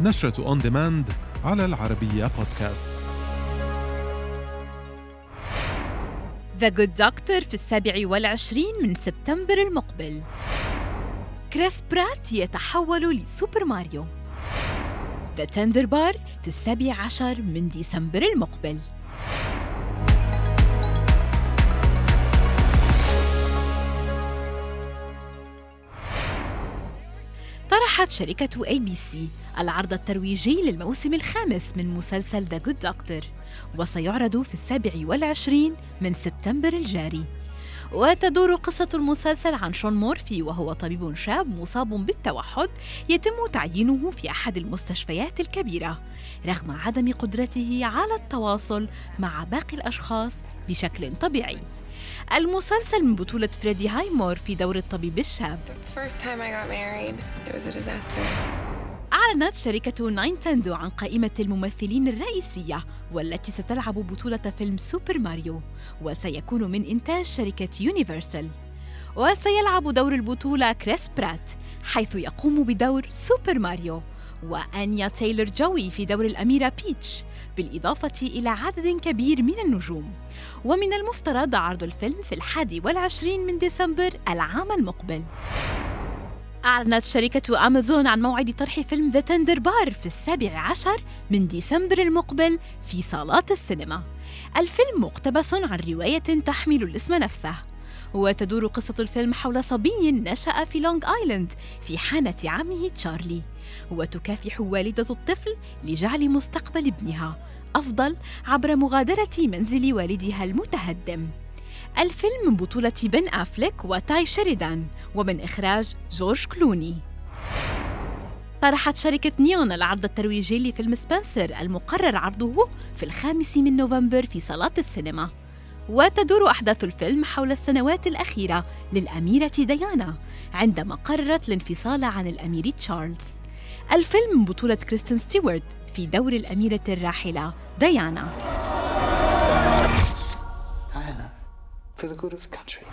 نشرة on demand على العربية بودكاست The Good Doctor في السابع والعشرين من سبتمبر المقبل. كريس برات يتحول لسوبر ماريو. The Tender Bar في السابع عشر من ديسمبر المقبل. طرحت شركة ABC العرض الترويجي للموسم الخامس من مسلسل The Good Doctor وسيعرض في السابع والعشرين من سبتمبر الجاري. وتدور قصة المسلسل عن شون مورفي وهو طبيب شاب مصاب بالتوحد يتم تعيينه في أحد المستشفيات الكبيرة رغم عدم قدرته على التواصل مع باقي الأشخاص بشكل طبيعي. المسلسل من بطولة فريدي هايمور في دور الطبيب الشاب. أعلنت شركة ناينتندو عن قائمة الممثلين الرئيسية والتي ستلعب بطولة فيلم سوبر ماريو وسيكون من إنتاج شركة يونيفرسال. وسيلعب دور البطولة كريس برات حيث يقوم بدور سوبر ماريو. وأنيا تايلر جوي في دور الأميرة بيتش بالإضافة إلى عدد كبير من النجوم. ومن المفترض عرض الفيلم في الحادي والعشرين من ديسمبر العام المقبل. أعلنت شركة أمازون عن موعد طرح فيلم The Tender Bar في السابع عشر من ديسمبر المقبل في صالات السينما. الفيلم مقتبس عن رواية تحمل الاسم نفسه. وتدور قصة الفيلم حول صبي نشأ في لونغ آيلاند في حانة عمه تشارلي. وتكافح والدة الطفل لجعل مستقبل ابنها أفضل عبر مغادرة منزل والدها المتهدم. الفيلم من بطولة بن أفليك وتاي شيريدان ومن إخراج جورج كلوني. طرحت شركة نيون العرض الترويجي لفيلم سبنسر المقرر عرضه في الخامس من نوفمبر في صالات السينما. وتدور أحداث الفيلم حول السنوات الأخيرة للأميرة ديانا عندما قررت الانفصال عن الأمير تشارلز الفيلم من بطولة كريستين ستيوارت في دور الأميرة الراحلة ديانا Diana, for the good of the country.